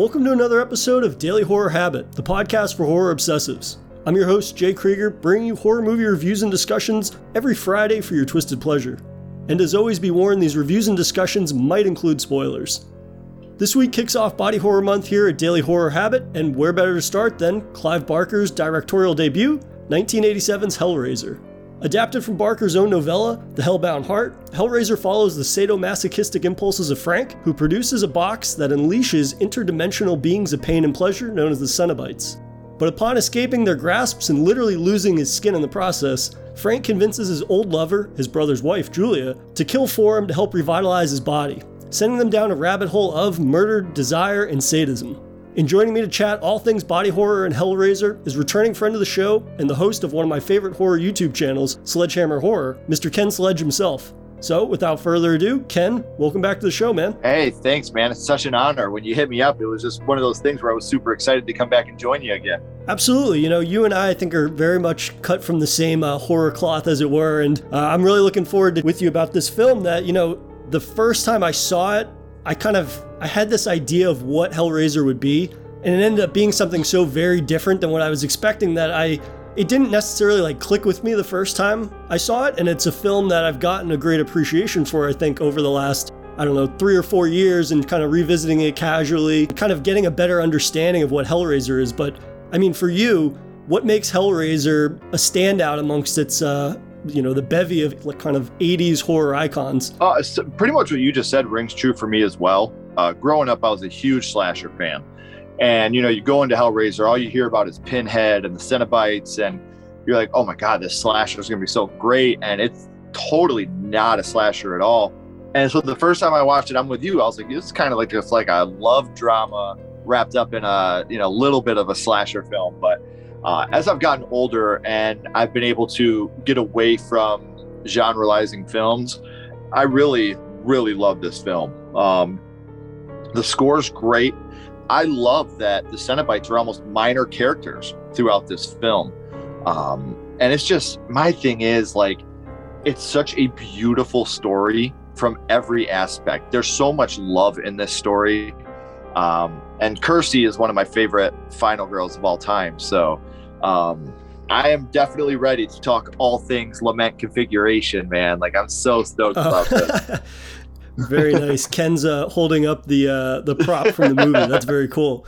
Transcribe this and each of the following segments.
Welcome to another episode of Daily Horror Habit, the podcast for horror obsessives. I'm your host, Jay Krieger, bringing you horror movie reviews and discussions every Friday for your twisted pleasure. And as always, be warned these reviews and discussions might include spoilers. This week kicks off Body Horror Month here at Daily Horror Habit, and where better to start than Clive Barker's directorial debut, 1987's Hellraiser. Adapted from Barker's own novella, The Hellbound Heart, Hellraiser follows the sadomasochistic impulses of Frank, who produces a box that unleashes interdimensional beings of pain and pleasure known as the Cenobites. But upon escaping their grasps and literally losing his skin in the process, Frank convinces his old lover, his brother's wife, Julia, to kill for him to help revitalize his body, sending them down a rabbit hole of murder, desire, and sadism. And joining me to chat all things body horror and Hellraiser is returning friend of the show and the host of one of my favorite horror YouTube channels, Sledgehammer Horror, Mr. Ken Sledge himself. So, without further ado, Ken, welcome back to the show, man. Hey, thanks, man. It's such an honor. When you hit me up, it was just one of those things where I was super excited to come back and join you again. Absolutely. You know, you and I, I think, are very much cut from the same uh, horror cloth, as it were. And uh, I'm really looking forward to with you about this film that, you know, the first time I saw it, I kind of I had this idea of what Hellraiser would be, and it ended up being something so very different than what I was expecting that I it didn't necessarily like click with me the first time I saw it and it's a film that I've gotten a great appreciation for I think over the last I don't know 3 or 4 years and kind of revisiting it casually kind of getting a better understanding of what Hellraiser is. But I mean for you what makes Hellraiser a standout amongst its uh you know the bevy of like kind of 80s horror icons uh, so pretty much what you just said rings true for me as well uh, growing up i was a huge slasher fan and you know, you go into Hellraiser, all you hear about is Pinhead and the Cenobites, and you're like, oh my god, this slasher is gonna be so great, and it's totally not a slasher at all. And so the first time I watched it, I'm with you. I was like, this is kind of like just like a love drama wrapped up in a you know little bit of a slasher film. But uh, as I've gotten older and I've been able to get away from genreizing films, I really really love this film. Um, the score's great. I love that the Cenobites are almost minor characters throughout this film. Um, and it's just my thing is like, it's such a beautiful story from every aspect. There's so much love in this story. Um, and Kirsty is one of my favorite final girls of all time. So um, I am definitely ready to talk all things lament configuration, man. Like I'm so stoked about this. Very nice. Ken's uh, holding up the uh, the prop from the movie. That's very cool.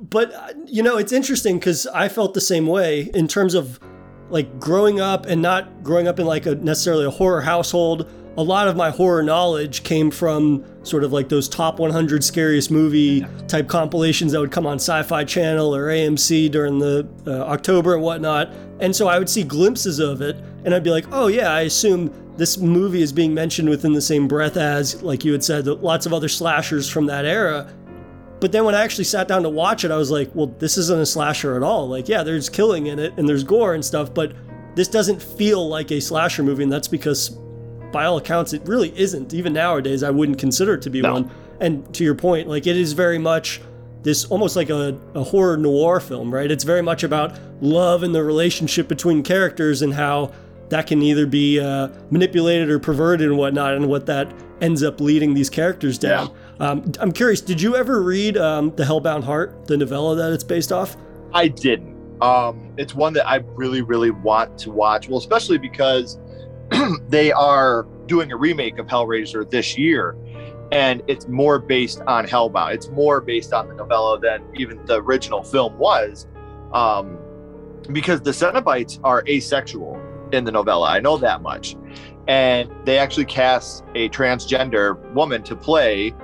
But uh, you know, it's interesting because I felt the same way in terms of like growing up and not growing up in like a necessarily a horror household. A lot of my horror knowledge came from sort of like those top 100 scariest movie type compilations that would come on Sci-Fi Channel or AMC during the uh, October and whatnot. And so I would see glimpses of it, and I'd be like, "Oh yeah, I assume this movie is being mentioned within the same breath as, like you had said, lots of other slashers from that era. But then when I actually sat down to watch it, I was like, well, this isn't a slasher at all. Like, yeah, there's killing in it and there's gore and stuff, but this doesn't feel like a slasher movie. And that's because, by all accounts, it really isn't. Even nowadays, I wouldn't consider it to be no. one. And to your point, like, it is very much this almost like a, a horror noir film, right? It's very much about love and the relationship between characters and how that can either be uh, manipulated or perverted and whatnot, and what that ends up leading these characters down. Yeah. Um, I'm curious, did you ever read um, The Hellbound Heart, the novella that it's based off? I didn't. Um, it's one that I really, really want to watch. Well, especially because they are doing a remake of Hellraiser this year, and it's more based on Hellbound. It's more based on the novella than even the original film was, um, because the Cenobites are asexual in the novella. I know that much. And they actually cast a transgender woman to play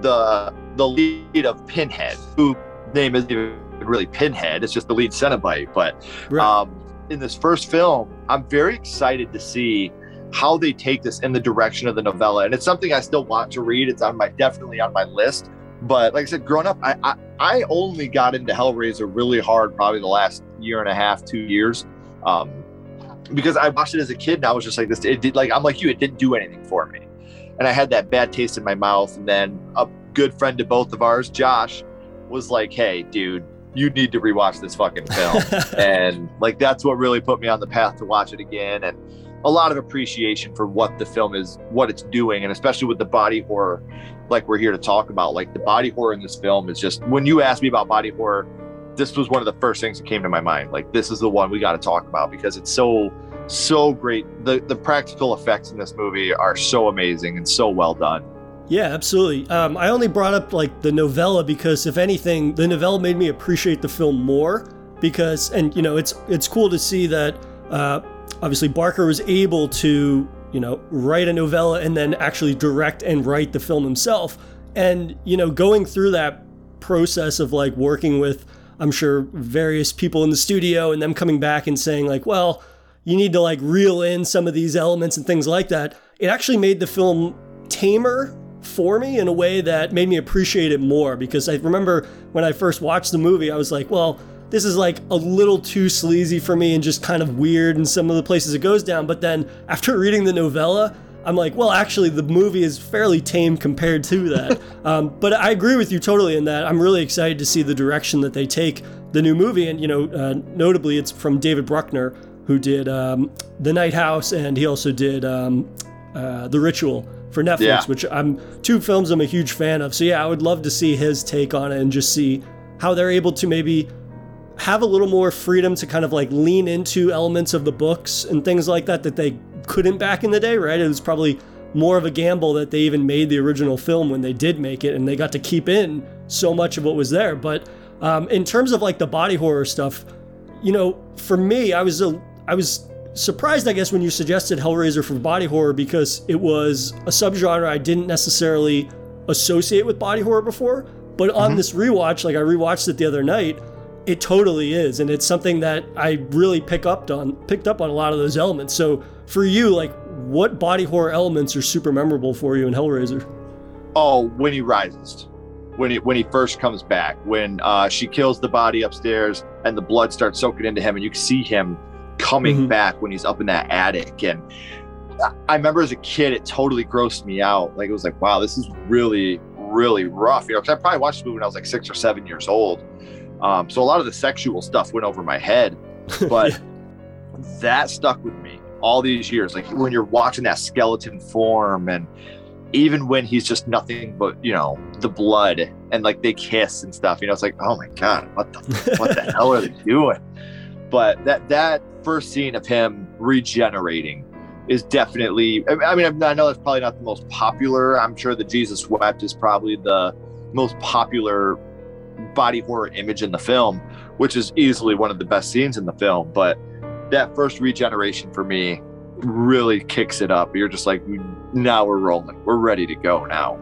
the the lead of Pinhead, who name isn't even really Pinhead. It's just the lead Cenobite. But right. um, in this first film, I'm very excited to see how they take this in the direction of the novella. And it's something I still want to read. It's on my definitely on my list. But like I said, growing up, I, I, I only got into Hellraiser really hard probably the last year and a half, two years. Um, because I watched it as a kid and I was just like this. It did like I'm like you. It didn't do anything for me, and I had that bad taste in my mouth. And then a good friend to both of ours, Josh, was like, "Hey, dude, you need to rewatch this fucking film." and like that's what really put me on the path to watch it again. And a lot of appreciation for what the film is, what it's doing, and especially with the body horror, like we're here to talk about. Like the body horror in this film is just when you asked me about body horror, this was one of the first things that came to my mind. Like this is the one we got to talk about because it's so so great. The the practical effects in this movie are so amazing and so well done. Yeah, absolutely. Um, I only brought up like the novella because, if anything, the novella made me appreciate the film more. Because, and you know, it's it's cool to see that uh, obviously Barker was able to you know write a novella and then actually direct and write the film himself. And you know, going through that process of like working with, I'm sure various people in the studio and them coming back and saying like, well, you need to like reel in some of these elements and things like that. It actually made the film tamer for me in a way that made me appreciate it more because I remember when I first watched the movie, I was like, well, this is like a little too sleazy for me and just kind of weird in some of the places it goes down. But then after reading the novella, I'm like, well, actually, the movie is fairly tame compared to that. um, but I agree with you totally in that. I'm really excited to see the direction that they take the new movie. And, you know, uh, notably, it's from David Bruckner, who did um, The Night House and he also did um, uh, The Ritual for Netflix, yeah. which I'm two films I'm a huge fan of. So yeah, I would love to see his take on it and just see how they're able to maybe have a little more freedom to kind of like lean into elements of the books and things like that that they couldn't back in the day, right? It was probably more of a gamble that they even made the original film when they did make it and they got to keep in so much of what was there. But um, in terms of like the body horror stuff, you know, for me, I was a, I was surprised, I guess, when you suggested Hellraiser for body horror because it was a subgenre I didn't necessarily associate with body horror before. But on mm-hmm. this rewatch, like I rewatched it the other night, it totally is, and it's something that I really pick up on, picked up on a lot of those elements. So for you, like, what body horror elements are super memorable for you in Hellraiser? Oh, when he rises, when he when he first comes back, when uh, she kills the body upstairs and the blood starts soaking into him, and you can see him coming mm-hmm. back when he's up in that attic. And I remember as a kid, it totally grossed me out. Like it was like, wow, this is really, really rough. You know, because I probably watched the movie when I was like six or seven years old. Um, so a lot of the sexual stuff went over my head, but yeah. that stuck with me all these years. Like when you're watching that skeleton form and even when he's just nothing but you know the blood and like they kiss and stuff you know it's like oh my god what the what the hell are they doing but that that first scene of him regenerating is definitely i mean i know that's probably not the most popular. I'm sure the jesus wept is probably the most popular body horror image in the film which is easily one of the best scenes in the film but that first regeneration for me really kicks it up. You're just like now we're rolling. We're ready to go now.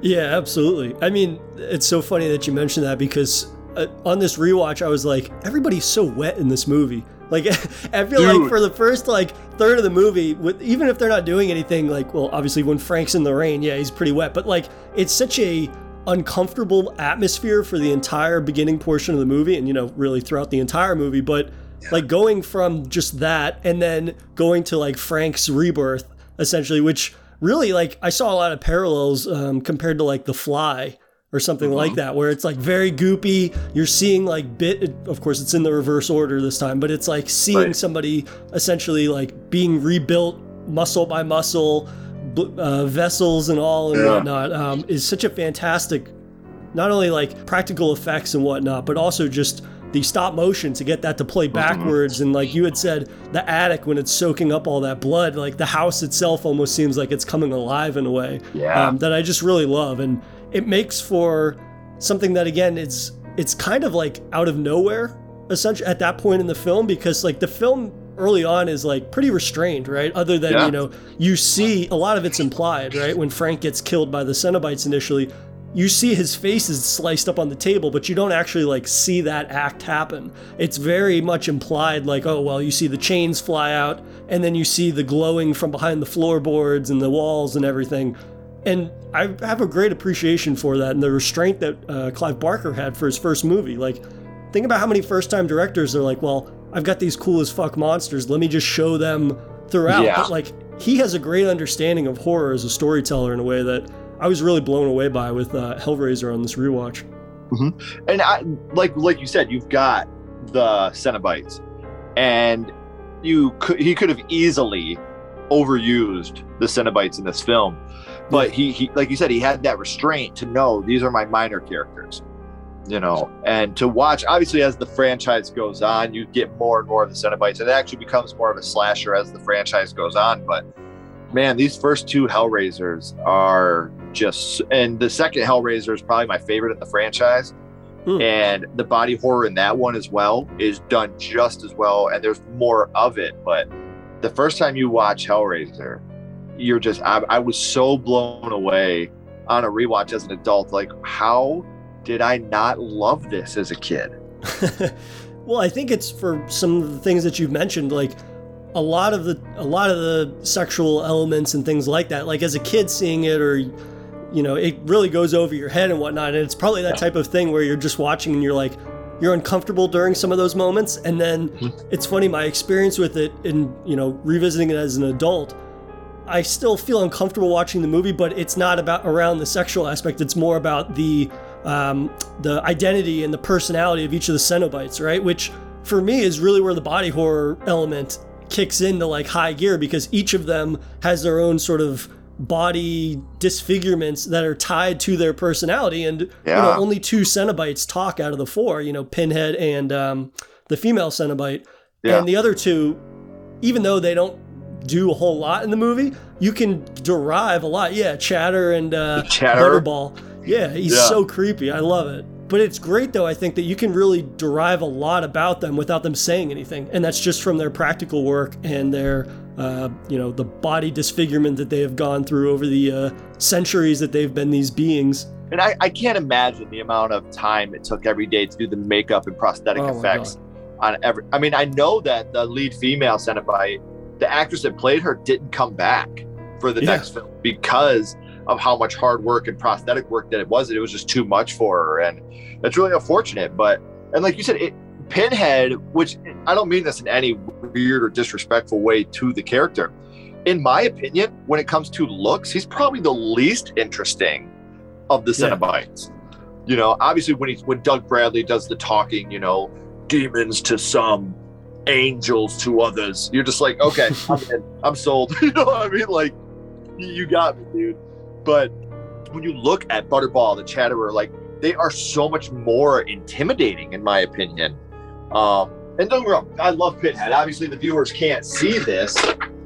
Yeah absolutely. I mean it's so funny that you mentioned that because uh, on this rewatch, I was like, everybody's so wet in this movie. Like, I feel Dude. like for the first like third of the movie, with even if they're not doing anything, like, well, obviously when Frank's in the rain, yeah, he's pretty wet, but like, it's such a uncomfortable atmosphere for the entire beginning portion of the movie, and you know, really throughout the entire movie. But yeah. like going from just that and then going to like Frank's rebirth, essentially, which really like I saw a lot of parallels um, compared to like The Fly or something mm-hmm. like that, where it's like very goopy. You're seeing like bit, of course, it's in the reverse order this time, but it's like seeing right. somebody essentially like being rebuilt muscle by muscle, uh, vessels and all and yeah. whatnot um, is such a fantastic, not only like practical effects and whatnot, but also just the stop motion to get that to play mm-hmm. backwards and like you had said the attic when it's soaking up all that blood like the house itself almost seems like it's coming alive in a way yeah. um, that i just really love and it makes for something that again it's it's kind of like out of nowhere essentially at that point in the film because like the film early on is like pretty restrained right? Other than yeah. you know you see a lot of it's implied right? When frank gets killed by the cenobites initially you see his face is sliced up on the table but you don't actually like see that act happen. It's very much implied like oh well you see the chains fly out and then you see the glowing from behind the floorboards and the walls and everything and I have a great appreciation for that and the restraint that uh, Clive Barker had for his first movie. Like, think about how many first time directors are like, well, I've got these cool as fuck monsters. Let me just show them throughout. Yeah. But like, he has a great understanding of horror as a storyteller in a way that I was really blown away by with uh, Hellraiser on this rewatch. Mm-hmm. And I, like like you said, you've got the Cenobites, and you could he could have easily overused the Cenobites in this film. But he, he, like you said, he had that restraint to know these are my minor characters, you know, and to watch. Obviously, as the franchise goes on, you get more and more of the Cenobites. It actually becomes more of a slasher as the franchise goes on. But man, these first two Hellraisers are just, and the second Hellraiser is probably my favorite in the franchise. Hmm. And the body horror in that one as well is done just as well. And there's more of it. But the first time you watch Hellraiser, you're just, I, I was so blown away on a rewatch as an adult. Like, how did I not love this as a kid? well, I think it's for some of the things that you've mentioned, like a lot of the a lot of the sexual elements and things like that. Like as a kid seeing it, or you know, it really goes over your head and whatnot. And it's probably that type of thing where you're just watching and you're like, you're uncomfortable during some of those moments. And then mm-hmm. it's funny, my experience with it in, you know, revisiting it as an adult, I still feel uncomfortable watching the movie, but it's not about around the sexual aspect. It's more about the um, the identity and the personality of each of the Cenobites, right? Which for me is really where the body horror element kicks into like high gear because each of them has their own sort of body disfigurements that are tied to their personality. And yeah. you know, only two Cenobites talk out of the four. You know, Pinhead and um, the female Cenobite, yeah. and the other two, even though they don't do a whole lot in the movie, you can derive a lot. Yeah, Chatter and uh, Chatter. Butterball. Yeah, he's yeah. so creepy. I love it. But it's great though, I think that you can really derive a lot about them without them saying anything. And that's just from their practical work and their uh, you know, the body disfigurement that they have gone through over the uh, centuries that they've been these beings. And I, I, can't imagine the amount of time it took every day to do the makeup and prosthetic oh effects on every. I mean, I know that the lead female Cenobite, the actress that played her, didn't come back for the yeah. next film because of how much hard work and prosthetic work that it was. It was just too much for her, and that's really unfortunate. But and like you said, it, Pinhead, which I don't mean this in any weird or disrespectful way to the character. In my opinion, when it comes to looks, he's probably the least interesting of the Cenobites. Yeah. You know, obviously when he when Doug Bradley does the talking, you know, demons to some, angels to others. You're just like, okay, I'm in. I'm sold. you know what I mean? Like, you got me, dude. But when you look at Butterball, the Chatterer, like they are so much more intimidating, in my opinion. Um, and don't get me wrong, I love Pinhead. Obviously, the viewers can't see this,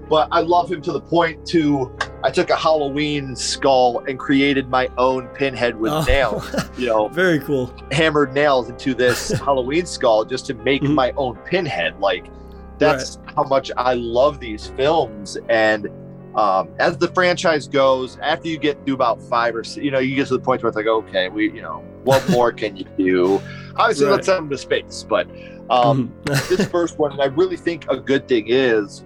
but I love him to the point to I took a Halloween skull and created my own Pinhead with oh. nails. You know, very cool. Hammered nails into this Halloween skull just to make mm-hmm. my own Pinhead. Like that's right. how much I love these films and um, as the franchise goes, after you get to about five or six, you know, you get to the point where it's like, okay, we, you know, what more can you do? Obviously, right. let's send them to space. But um, mm-hmm. this first one, and I really think a good thing is,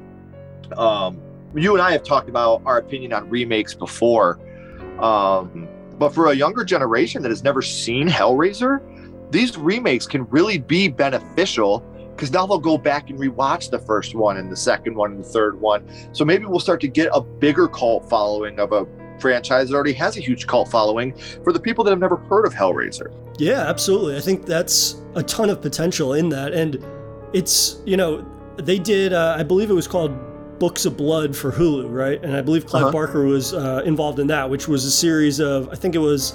um, you and I have talked about our opinion on remakes before. Um, but for a younger generation that has never seen Hellraiser, these remakes can really be beneficial because now they'll go back and rewatch the first one and the second one and the third one. So maybe we'll start to get a bigger cult following of a franchise that already has a huge cult following for the people that have never heard of Hellraiser. Yeah, absolutely. I think that's a ton of potential in that. And it's, you know, they did, uh, I believe it was called Books of Blood for Hulu, right? And I believe Clive uh-huh. Barker was uh, involved in that, which was a series of, I think it was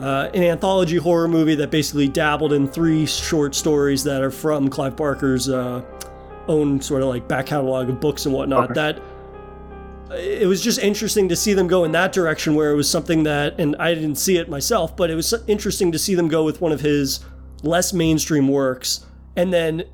uh, an anthology horror movie that basically dabbled in three short stories that are from Clive Barker's uh, own sort of like back catalog of books and whatnot. Okay. That it was just interesting to see them go in that direction where it was something that, and I didn't see it myself, but it was interesting to see them go with one of his less mainstream works. And then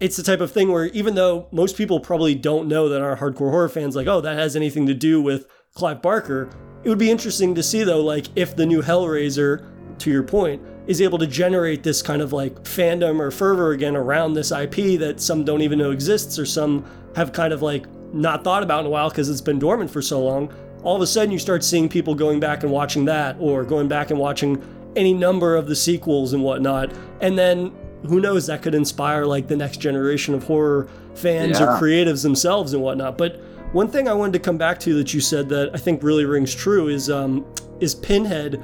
it's the type of thing where even though most people probably don't know that our hardcore horror fans like, oh, that has anything to do with Clive Barker, it would be interesting to see though, like if the new Hellraiser, to your point, is able to generate this kind of like fandom or fervor again around this IP that some don't even know exists or some have kind of like not thought about in a while because it's been dormant for so long. All of a sudden, you start seeing people going back and watching that or going back and watching any number of the sequels and whatnot. And then who knows, that could inspire like the next generation of horror fans yeah. or creatives themselves and whatnot. But one thing I wanted to come back to that you said that I think really rings true is um, is Pinhead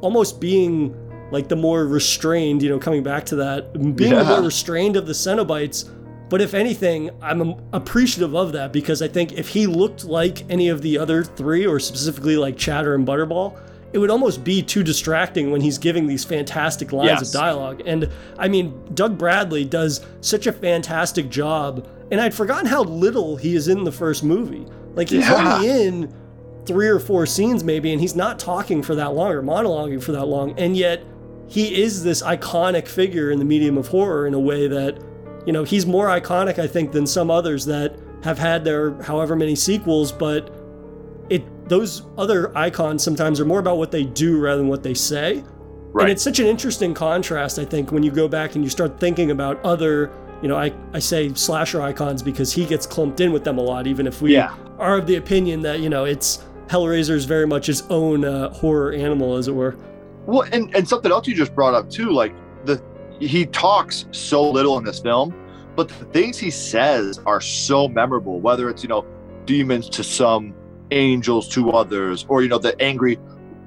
almost being like the more restrained, you know, coming back to that, being yeah. the more restrained of the Cenobites, But if anything, I'm appreciative of that because I think if he looked like any of the other three, or specifically like Chatter and Butterball, it would almost be too distracting when he's giving these fantastic lines yes. of dialogue. And I mean, Doug Bradley does such a fantastic job. And I'd forgotten how little he is in the first movie. Like he's yeah. only in three or four scenes maybe, and he's not talking for that long or monologuing for that long. And yet he is this iconic figure in the medium of horror in a way that, you know, he's more iconic, I think, than some others that have had their however many sequels, but it those other icons sometimes are more about what they do rather than what they say. Right. And it's such an interesting contrast, I think, when you go back and you start thinking about other, you know, I, I say slasher icons because he gets clumped in with them a lot, even if we yeah. are of the opinion that, you know, it's Hellraiser is very much his own uh, horror animal, as it were. Well, and, and something else you just brought up too, like the he talks so little in this film, but the things he says are so memorable. Whether it's you know demons to some, angels to others, or you know the angry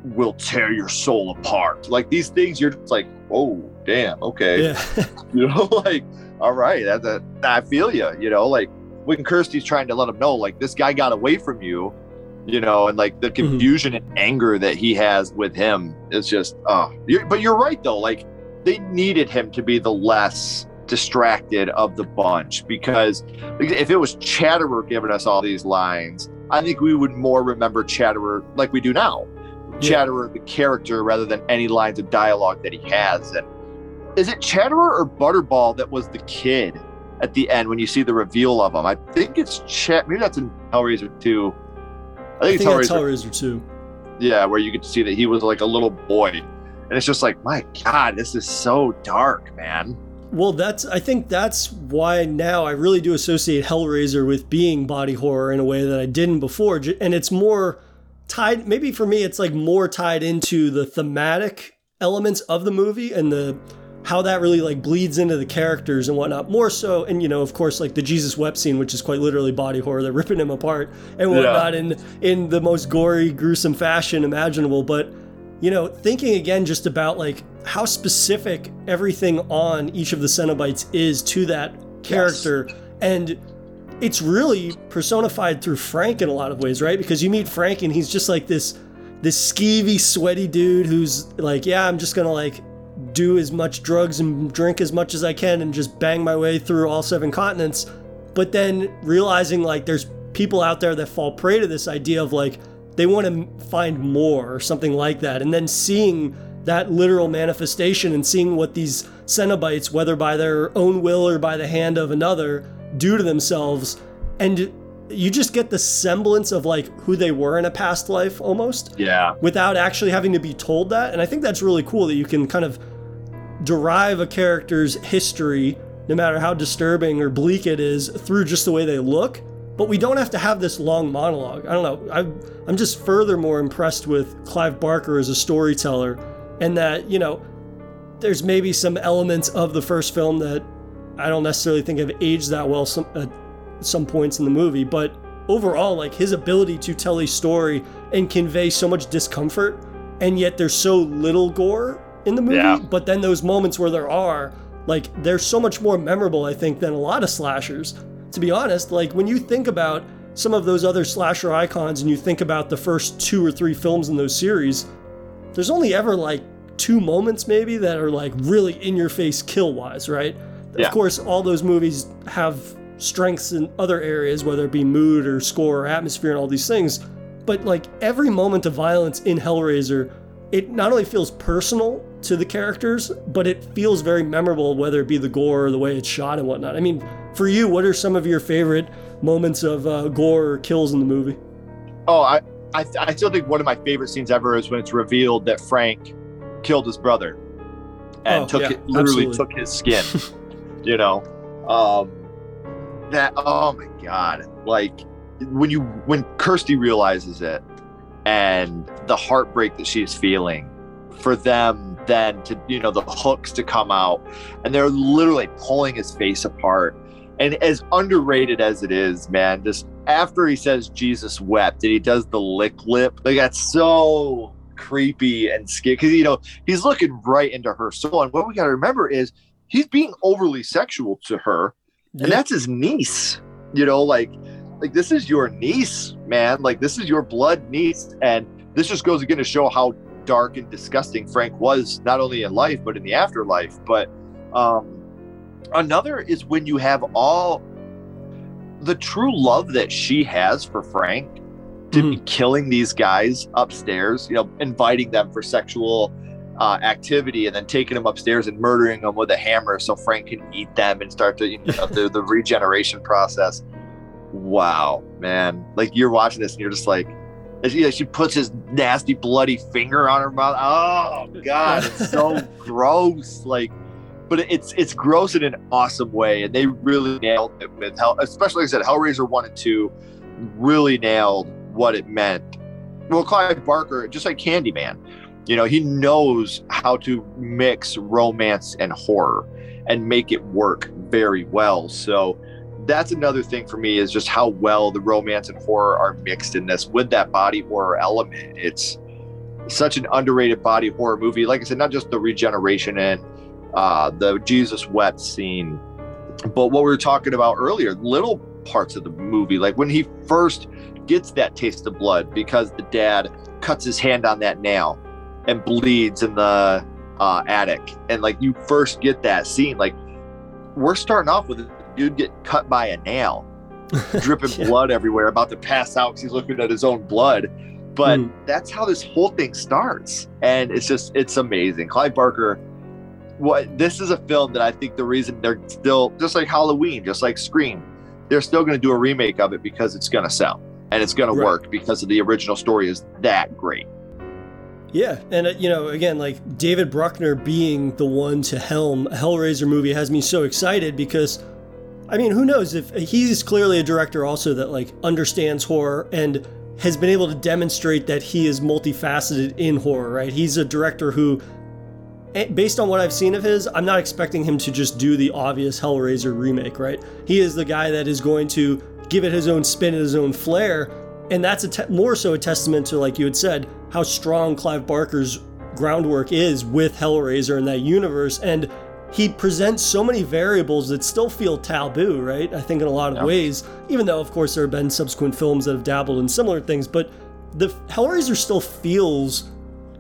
will tear your soul apart. Like these things, you're just like, oh damn, okay, yeah. you know, like all right, that, that I feel you. You know, like when Kirsty's trying to let him know, like this guy got away from you you know, and like the mm-hmm. confusion mm-hmm. and anger that he has with him is just, oh, you're, but you're right though. Like they needed him to be the less distracted of the bunch because if it was Chatterer giving us all these lines, I think we would more remember Chatterer like we do now. Yeah. Chatterer, the character, rather than any lines of dialogue that he has. And is it Chatterer or Butterball that was the kid at the end when you see the reveal of him? I think it's Chat. Maybe that's in Hellraiser 2 I think, I think it's Hellraiser, Hellraiser 2. Yeah, where you get to see that he was like a little boy. And it's just like, my God, this is so dark, man. Well, that's I think that's why now I really do associate Hellraiser with being body horror in a way that I didn't before. And it's more tied maybe for me it's like more tied into the thematic elements of the movie and the how that really like bleeds into the characters and whatnot. More so, and you know, of course, like the Jesus Wept scene, which is quite literally body horror. They're ripping him apart and whatnot yeah. in in the most gory, gruesome fashion imaginable. But you know, thinking again just about like how specific everything on each of the Cenobites is to that character, yes. and it's really personified through Frank in a lot of ways, right? Because you meet Frank and he's just like this this skeevy, sweaty dude who's like, yeah, I'm just gonna like do as much drugs and drink as much as I can and just bang my way through all seven continents. But then realizing like there's people out there that fall prey to this idea of like they want to find more or something like that. And then seeing that literal manifestation and seeing what these Cenobites, whether by their own will or by the hand of another, do to themselves. And you just get the semblance of like who they were in a past life almost. Yeah. Without actually having to be told that. And I think that's really cool that you can kind of derive a character's history, no matter how disturbing or bleak it is, through just the way they look. But we don't have to have this long monologue. I don't know. I'm, I'm just furthermore impressed with Clive Barker as a storyteller, and that, you know, there's maybe some elements of the first film that I don't necessarily think have aged that well some, at some points in the movie, but overall, like his ability to tell a story and convey so much discomfort, and yet there's so little gore in the movie, yeah. but then those moments where there are, like, they're so much more memorable, I think, than a lot of slashers. To be honest, like, when you think about some of those other slasher icons and you think about the first two or three films in those series, there's only ever like two moments maybe that are like really in your face kill wise, right? Yeah. Of course, all those movies have strengths in other areas, whether it be mood or score or atmosphere and all these things. But like every moment of violence in Hellraiser, it not only feels personal to the characters, but it feels very memorable, whether it be the gore or the way it's shot and whatnot. I mean, for you, what are some of your favorite moments of uh, gore or kills in the movie? Oh, I, I, I still think one of my favorite scenes ever is when it's revealed that Frank killed his brother and oh, took yeah, it, literally absolutely. took his skin. you know, um, that oh my god, like when you when Kirsty realizes it and the heartbreak that she's feeling for them then to you know the hooks to come out and they're literally pulling his face apart and as underrated as it is man just after he says jesus wept and he does the lick lip like that's so creepy and scary because you know he's looking right into her soul and what we got to remember is he's being overly sexual to her yeah. and that's his niece. You know, like like this is your niece, man. Like this is your blood niece, and this just goes again to show how dark and disgusting Frank was, not only in life but in the afterlife. But um, another is when you have all the true love that she has for Frank to mm-hmm. be killing these guys upstairs, you know, inviting them for sexual uh, activity and then taking them upstairs and murdering them with a hammer so Frank can eat them and start to, you know, the, the regeneration process. Wow, man. Like you're watching this and you're just like, she, she puts his nasty bloody finger on her mouth. Oh God, it's so gross. Like, but it's it's gross in an awesome way, and they really nailed it with hell. Especially like I said, Hellraiser one and two really nailed what it meant. Well, Clive Barker, just like Candyman, you know, he knows how to mix romance and horror and make it work very well. So that's another thing for me is just how well the romance and horror are mixed in this with that body horror element. It's such an underrated body horror movie. Like I said, not just the regeneration and uh, the Jesus wept scene, but what we were talking about earlier, little parts of the movie, like when he first gets that taste of blood because the dad cuts his hand on that nail and bleeds in the uh, attic, and like you first get that scene, like we're starting off with a dude get cut by a nail, dripping yeah. blood everywhere, about to pass out because he's looking at his own blood. But mm. that's how this whole thing starts, and it's just it's amazing. Clive Barker what this is a film that I think the reason they're still just like Halloween, just like Scream, they're still going to do a remake of it because it's going to sell and it's going right. to work because of the original story is that great. Yeah, and uh, you know, again, like David Bruckner being the one to helm a Hellraiser movie has me so excited because, I mean, who knows if he's clearly a director also that like understands horror and has been able to demonstrate that he is multifaceted in horror. Right, he's a director who Eh, based on what I've seen of his, I'm not expecting him to just do the obvious Hellraiser remake, right? He is the guy that is going to give it his own spin and his own flair. And that's a te- more so a testament to, like you had said, how strong Clive Barker's groundwork is with Hellraiser in that universe. And he presents so many variables that still feel taboo, right? I think in a lot of ways, even though, of course, there have been subsequent films that have dabbled in similar things, but the Hellraiser still feels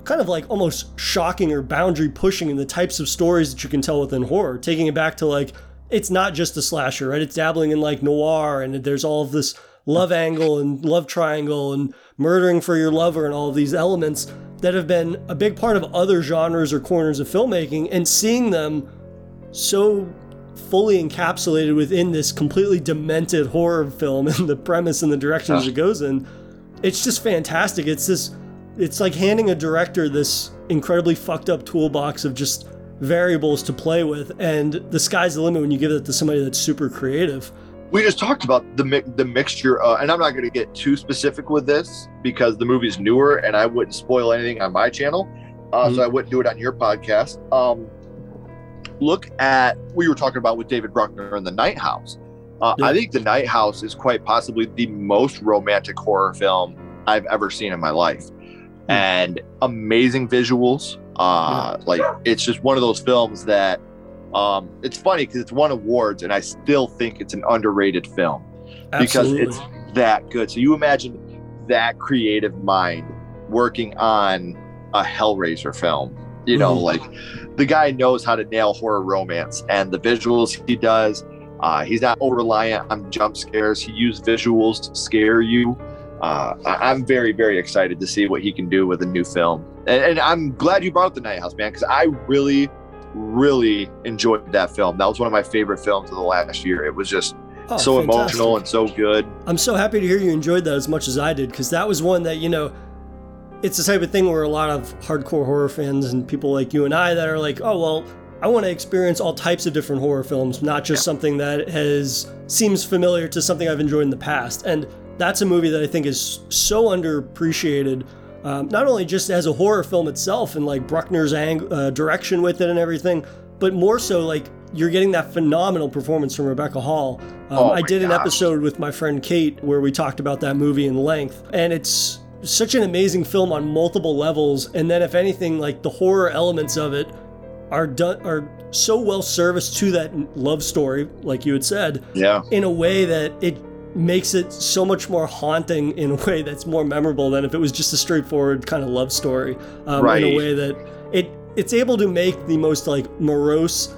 kind of like almost shocking or boundary pushing in the types of stories that you can tell within horror, taking it back to like it's not just a slasher, right? It's dabbling in like noir and there's all of this love angle and love triangle and murdering for your lover and all of these elements that have been a big part of other genres or corners of filmmaking and seeing them so fully encapsulated within this completely demented horror film and the premise and the directions it goes in it's just fantastic. It's this it's like handing a director this incredibly fucked up toolbox of just variables to play with, and the sky's the limit when you give it to somebody that's super creative. We just talked about the mi- the mixture, uh, and I'm not going to get too specific with this because the movie's newer, and I wouldn't spoil anything on my channel, uh, mm-hmm. so I wouldn't do it on your podcast. Um, look at we were talking about with David Bruckner in the Night House. Uh, yeah. I think the Night House is quite possibly the most romantic horror film I've ever seen in my life. Hmm. and amazing visuals. Uh, like it's just one of those films that um, it's funny because it's won awards, and I still think it's an underrated film Absolutely. because it's that good. So you imagine that creative mind working on a Hellraiser film. You know, mm. like the guy knows how to nail horror romance, and the visuals he does. Uh, he's not over reliant on jump scares. He uses visuals to scare you uh, I'm very, very excited to see what he can do with a new film. And, and I'm glad you brought up The Night House, man, because I really, really enjoyed that film. That was one of my favorite films of the last year. It was just oh, so fantastic. emotional and so good. I'm so happy to hear you enjoyed that as much as I did, because that was one that, you know, it's the type of thing where a lot of hardcore horror fans and people like you and I that are like, oh, well, I want to experience all types of different horror films, not just yeah. something that has seems familiar to something I've enjoyed in the past. And that's a movie that I think is so underappreciated. Um, not only just as a horror film itself and like Bruckner's ang- uh, direction with it and everything, but more so like you're getting that phenomenal performance from Rebecca Hall. Um, oh I did an episode with my friend Kate where we talked about that movie in length, and it's such an amazing film on multiple levels. And then, if anything, like the horror elements of it are done are so well serviced to that love story, like you had said, Yeah. in a way that it makes it so much more haunting in a way that's more memorable than if it was just a straightforward kind of love story. Um, In a way that it it's able to make the most like morose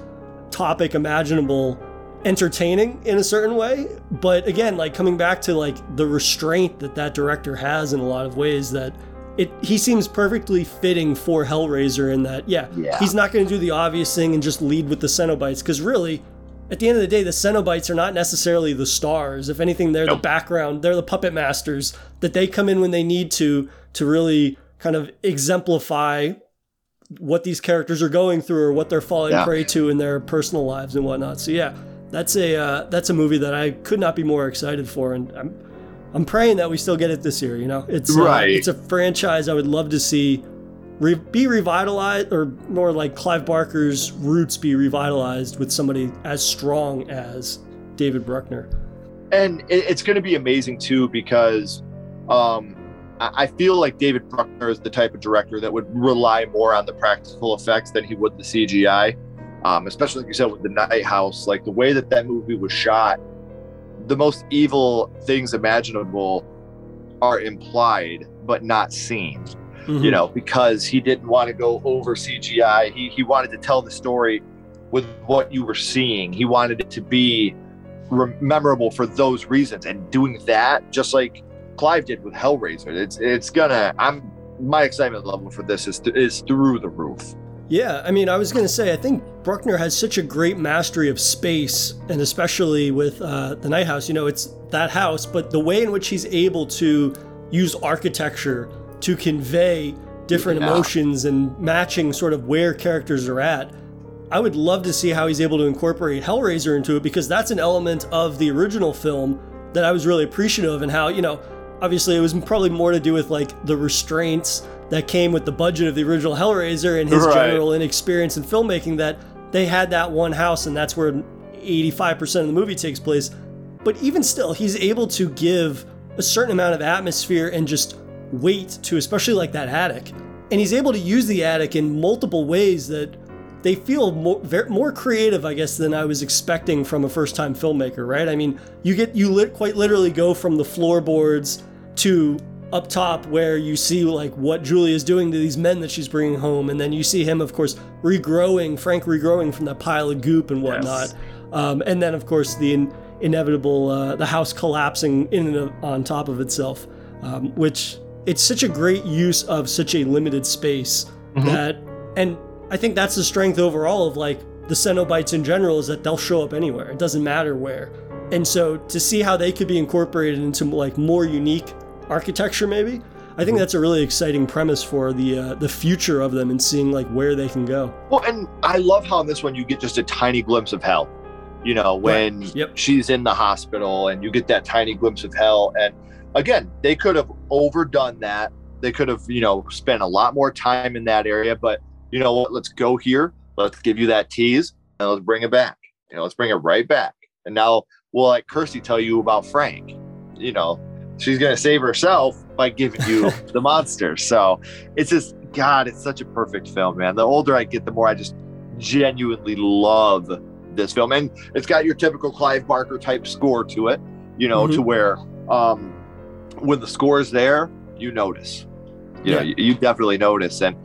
topic imaginable entertaining in a certain way but again like coming back to like the restraint that that director has in a lot of ways that it he seems perfectly fitting for hellraiser in that yeah, Yeah. he's not going to do the obvious thing and just lead with the cenobites because really at the end of the day the cenobites are not necessarily the stars if anything they're the background they're the puppet masters that they come in when they need to to really kind of exemplify what these characters are going through or what they're falling Yeah. prey to in their personal lives and whatnot. So yeah, that's a uh, that's a movie that I could not be more excited for, and I'm I'm praying that we still get it this year. You know, it's uh, it's a franchise I would love to see re- be revitalized, or more like Clive Barker's roots be revitalized with somebody as strong as David Bruckner. and it's going to be amazing too because um, I feel like David Bruckner is the type of director that would rely more on the practical effects than he would the CGI. Um, especially like you said with the Night House, like the way that that movie was shot, the most evil things imaginable are implied but not seen. Mhm. You know, because he didn't want to go over CGI. He he wanted to tell the story with what you were seeing. He wanted it to be re- memorable for those reasons and doing that just like clive did with hellraiser it's it's gonna i'm my excitement level for this is is through the roof Yeah, I mean, I was to say, I think Bruckner has such a great mastery of space, and especially with uh, the Night House, you know, it's that house, but the way in which he's able to use architecture to convey different Yeah. emotions and matching sort of where characters are at. I would love to see how he's able to incorporate Hellraiser into it because that's an element of the original film that I was really appreciative of, and how, you know, obviously it was probably more to do with like the restraints that came with the budget of the original Hellraiser and his Right. general inexperience in filmmaking that they had that one house and that's where 85% of the movie takes place. But even still, he's able to give a certain amount of atmosphere and just weight to especially like that attic. And he's able to use the attic in multiple ways that they feel more, more creative, I guess, than I was expecting from a first-time filmmaker. Right? I mean, you get you lit, quite literally go from the floorboards to up top where you see like what Julie is doing to these men that she's bringing home, and then you see him, of course, regrowing, Frank regrowing from that pile of goop and whatnot, um, and then of course the in, inevitable uh, the house collapsing in and on top of itself, um, which it's such a great use of such a limited space Mhm. that, and I think that's the strength overall of like the Cenobites in general is that they'll show up anywhere. It doesn't matter where. And so to see how they could be incorporated into like more unique architecture, maybe, I think that's a really exciting premise for the uh, the future of them and seeing like where they can go. well and i love how in this one you get just a tiny glimpse of hell you know when Yep. she's in the hospital and you get that tiny glimpse of hell and again they could have overdone that. They could have you know spent a lot more time in that area but you know what? Let's go here. Let's give you that tease and let's bring it back. You know let's bring it right back. And now we'll let kirsty tell you about frank. You know she's gonna save herself by giving you the monster. So it's just god it's such a perfect film man. The older i get the more i just genuinely love this film. And it's got your typical clive barker type score to it you know to where um when the score is there you notice. You Yeah. you, you definitely notice. And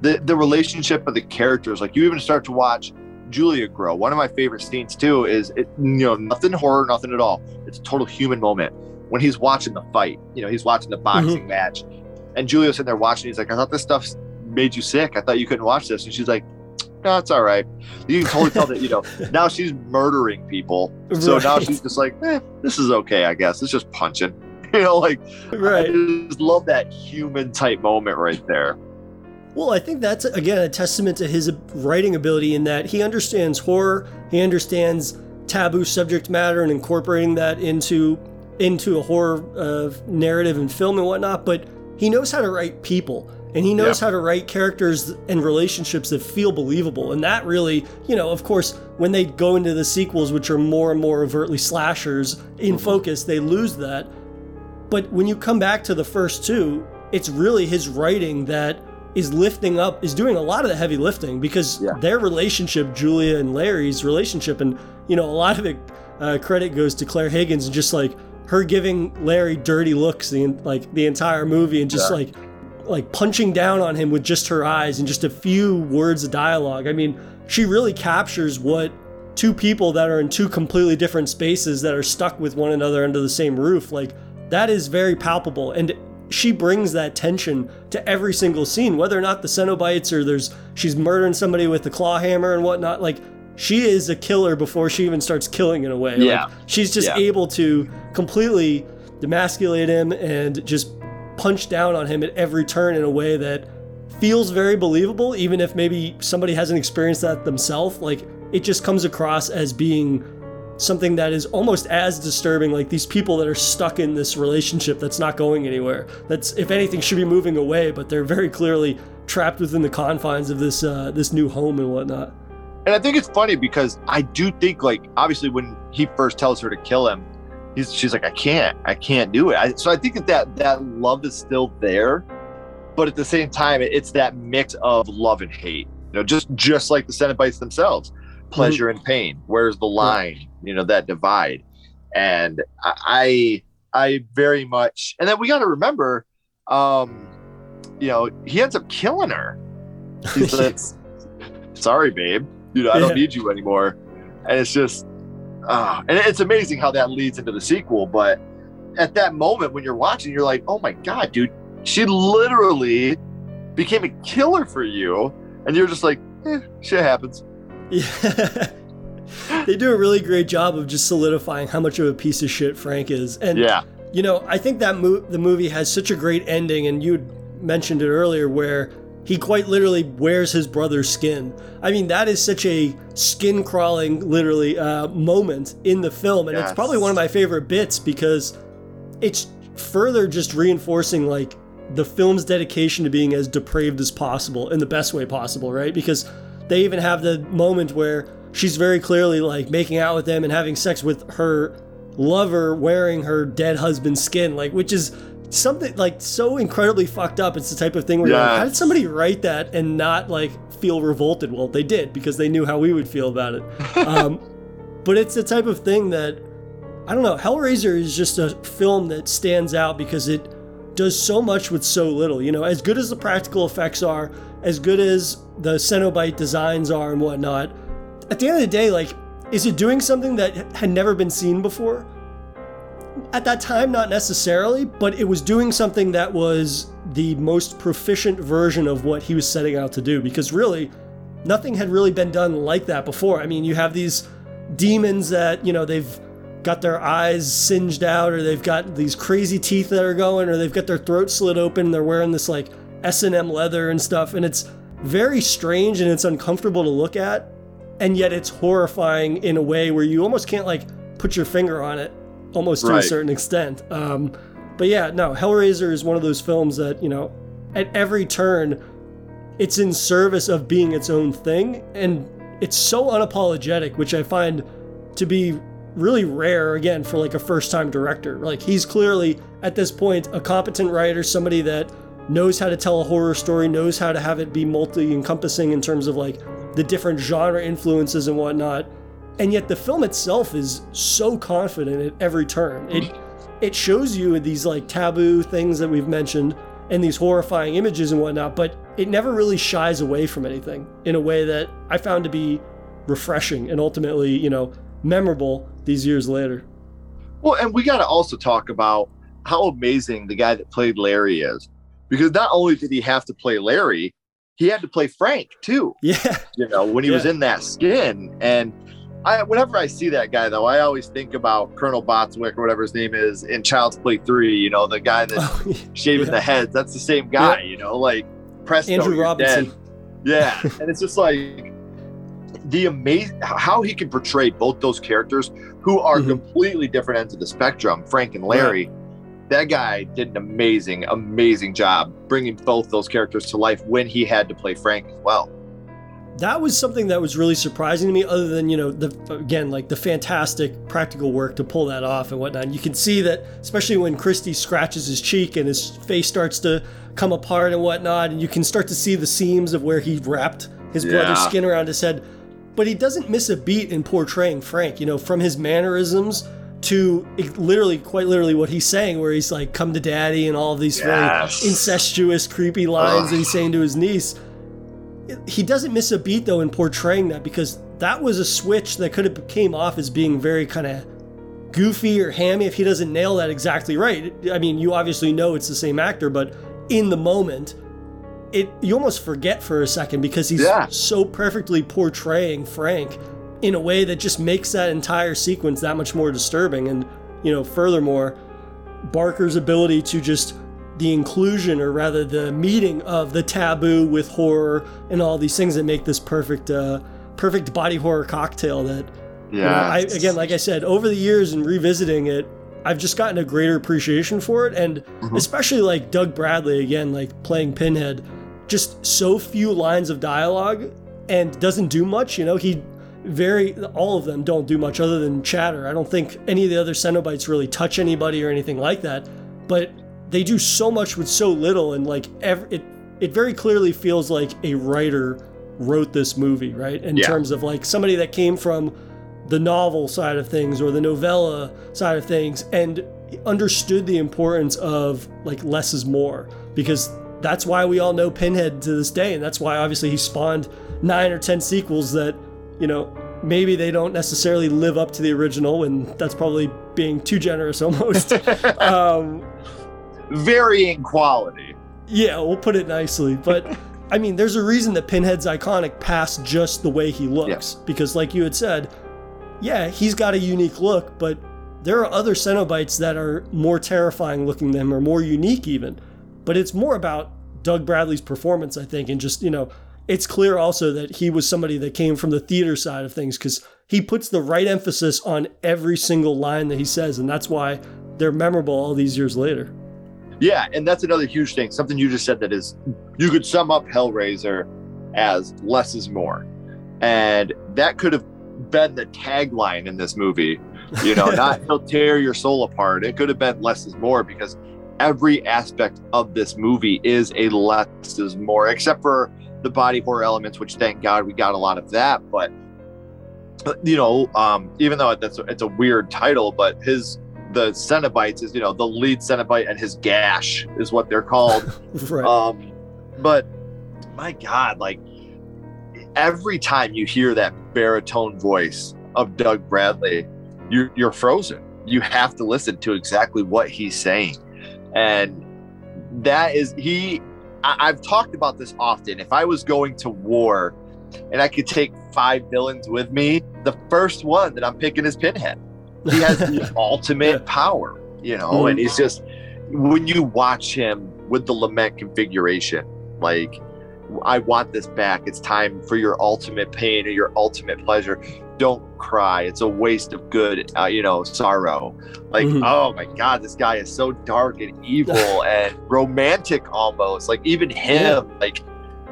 the the relationship of the characters like you even start to watch julia grow. One of my favorite scenes too is it you know nothing horror nothing at all. It's a total human moment when he's watching the fight. You know he's watching the boxing match. And julia's sitting there watching. He's like i thought this stuff made you sick. I thought you couldn't watch this. And she's like no it's all right. You can totally tell that you know now she's murdering people. So now she's just like eh, this is okay i guess. It's just punching you know like Right. i just love that human type moment right there Well, I think that's again a testament to his writing ability in that he understands horror, he understands taboo subject matter and incorporating that into into a horror uh, narrative and film and whatnot. But he knows how to write people, and he knows how to write characters and relationships that feel believable. And that really, you know, of course, when they go into the sequels, which are more and more overtly slashers in focus, they lose that. But when you come back to the first two, it's really his writing that is lifting up, is doing a lot of the heavy lifting because Yeah. their relationship, Julia and Larry's relationship, and you know, a lot of it uh, credit goes to Claire Higgins and just like her giving Larry dirty looks the like the entire movie and just Yeah. like like punching down on him with just her eyes and just a few words of dialogue. I mean, she really captures what two people that are in two completely different spaces that are stuck with one another under the same roof like that is very palpable and she brings that tension to every single scene whether or not the cenobites or there's she's murdering somebody with the claw hammer and whatnot like she is a killer before she even starts killing in a way Like, Yeah. she's just Yeah. able to completely demasculate him and just punch down on him at every turn in a way that feels very believable even if maybe somebody hasn't experienced that themselves like it just comes across as being something that is almost as disturbing like these people that are stuck in this relationship that's not going anywhere that's if anything should be moving away but they're very clearly trapped within the confines of this uh, this new home and whatnot And I think it's funny because I do think like obviously when he first tells her to kill him, he's she's like I can't, I can't do it. I, so I think that, that that love is still there, but at the same time, it's that mix of love and hate. You know, just just like the Cenobites themselves, pleasure and pain. Where's the line? You know, that divide. And I I very much. And then we got to remember, um, you know, he ends up killing her. He's like, sorry, babe. You know, I don't Yeah. need you anymore. And it's just, uh, and it's amazing how that leads into the sequel. But at that moment when you're watching, you're like, oh my God, dude, she literally became a killer for you. And you're just like, eh, shit happens. Yeah they do a really great job of just solidifying how much of a piece of shit frank is and Yeah. You know, I think that mo- the movie has such a great ending, and you mentioned it earlier, where he quite literally wears his brother's skin. I mean, that is such a skin crawling, literally, uh, moment in the film, and it's probably one of my favorite bits because it's further just reinforcing like the film's dedication to being as depraved as possible in the best way possible, right? Because they even have the moment where she's very clearly like making out with him and having sex with her lover wearing her dead husband's skin, like which is something like so incredibly fucked up. It's the type of thing where you're like, how did somebody write that and not like feel revolted? Well, they did because they knew how we would feel about it. Um, but it's the type of thing that I don't know. Hellraiser is just a film that stands out because it does so much with so little. You know, as good as the practical effects are, as good as the Cenobite designs are and whatnot, at the end of the day, like, is it doing something that had never been seen before? At that time, not necessarily, but it was doing something that was the most proficient version of what he was setting out to do because really, nothing had really been done like that before. I mean, you have these demons that, you know, they've got their eyes singed out or they've got these crazy teeth that are going or they've got their throat slit open they're wearing this like s&m leather and stuff and it's very strange and it's uncomfortable to look at and yet it's horrifying in a way where you almost can't like put your finger on it almost to a certain extent. Um, but yeah no hellraiser is one of those films that you know at every turn it's in service of being its own thing and it's so unapologetic which i find to be really rare again for like a first time director. Like he's clearly at this point a competent writer somebody that knows how to tell a horror story knows how to have it be multi encompassing in terms of like the different genre influences and whatnot. And yet the film itself is so confident at every turn. It it shows you these like taboo things that we've mentioned and these horrifying images and whatnot but it never really shies away from anything in a way that i found to be refreshing and ultimately you know memorable these years later. Well, and we got to also talk about how amazing the guy that played Larry is, because not only did he have to play Larry, he had to play Frank too. yeah You know, when he was in that skin. And I, whenever I see that guy, though, I always think about Colonel Botswick or whatever his name is in Child's Play Three. You know, the guy that's Oh, shaving yeah. the heads. That's the same guy. You know, like Presto, andrew robinson dead. Yeah, and it's just like the amazing how he can portray both those characters who are Mhm. completely different ends of the spectrum, Frank and Larry. That guy did an amazing, amazing job bringing both those characters to life when he had to play Frank as well. that was something that was really surprising to me other than you know the again like the fantastic practical work to pull that off and whatnot. And you can see that especially when Kirsty scratches his cheek and his face starts to come apart and whatnot and you can start to see the seams of where he wrapped his brother's skin around his head. But he doesn't miss a beat in portraying frank you know from his mannerisms to literally quite literally what he's saying where he's like come to daddy and all these Yes. really incestuous creepy lines that he's saying to his niece he doesn't miss a beat though in portraying that because that was a switch that could have came off as being very kind of goofy or hammy if he doesn't nail that exactly right. I mean, you obviously know it's the same actor, but in the moment, it you almost forget for a second because he's Yeah. so perfectly portraying Frank in a way that just makes that entire sequence that much more disturbing. And you know, furthermore, Barker's ability to just the inclusion or rather the meeting of the taboo with horror and all these things that make this perfect uh perfect body horror cocktail that you know, Yeah. I again like I said over the years and revisiting it I've just gotten a greater appreciation for it and Mhm. especially like Doug Bradley again like playing Pinhead just so few lines of dialogue and doesn't do much you know he very all of them don't do much other than chatter I don't think any of the other Cenobites really touch anybody or anything like that but they do so much with so little and like ev- it it very clearly feels like a writer wrote this movie right in Yeah. terms of like somebody that came from the novel side of things or the novella side of things and understood the importance of like less is more because that's why we all know Pinhead to this day and that's why obviously he spawned 9 or 10 sequels that you know maybe they don't necessarily live up to the original and that's probably being too generous almost um, Varying quality. yeah, we'll put it nicely. But I mean, there's a reason that Pinhead's iconic past just the way he looks. Because, like you had said, yeah, he's got a unique look, but there are other Cenobites that are more terrifying looking than him or more unique, even. But it's more about Doug Bradley's performance, I think, and just, you know, it's clear also that he was somebody that came from the theater side of things because he puts the right emphasis on every single line that he says, and that's why they're memorable all these years later. Yeah, and that's another huge thing. Something you just said that is you could sum up Hellraiser as less is more. And that could have been the tagline in this movie. You know, not he'll tear your soul apart. It could have been less is more because every aspect of this movie is a less is more, except for the body horror elements, which thank God we got a lot of that. But you know, um, even though that's it's a weird title, but his the Cenobites is you know the lead Cenobite and his gash is what they're called. right. um, but my God, like every time you hear that baritone voice of Doug Bradley, you're you're frozen. You have to listen to exactly what he's saying, and that is he. I, I've talked about this often. If I was going to war, and I could take five villains with me, the first one that I'm picking is Pinhead. He has the ultimate power, you know, Mhm. and he's just when you watch him with the lament configuration, like I want this back. It's time for your ultimate pain or your ultimate pleasure. Don't cry. It's a waste of good, uh, you know, sorrow. Like, Mhm. oh my God, this guy is so dark and evil and romantic almost. Like even him, like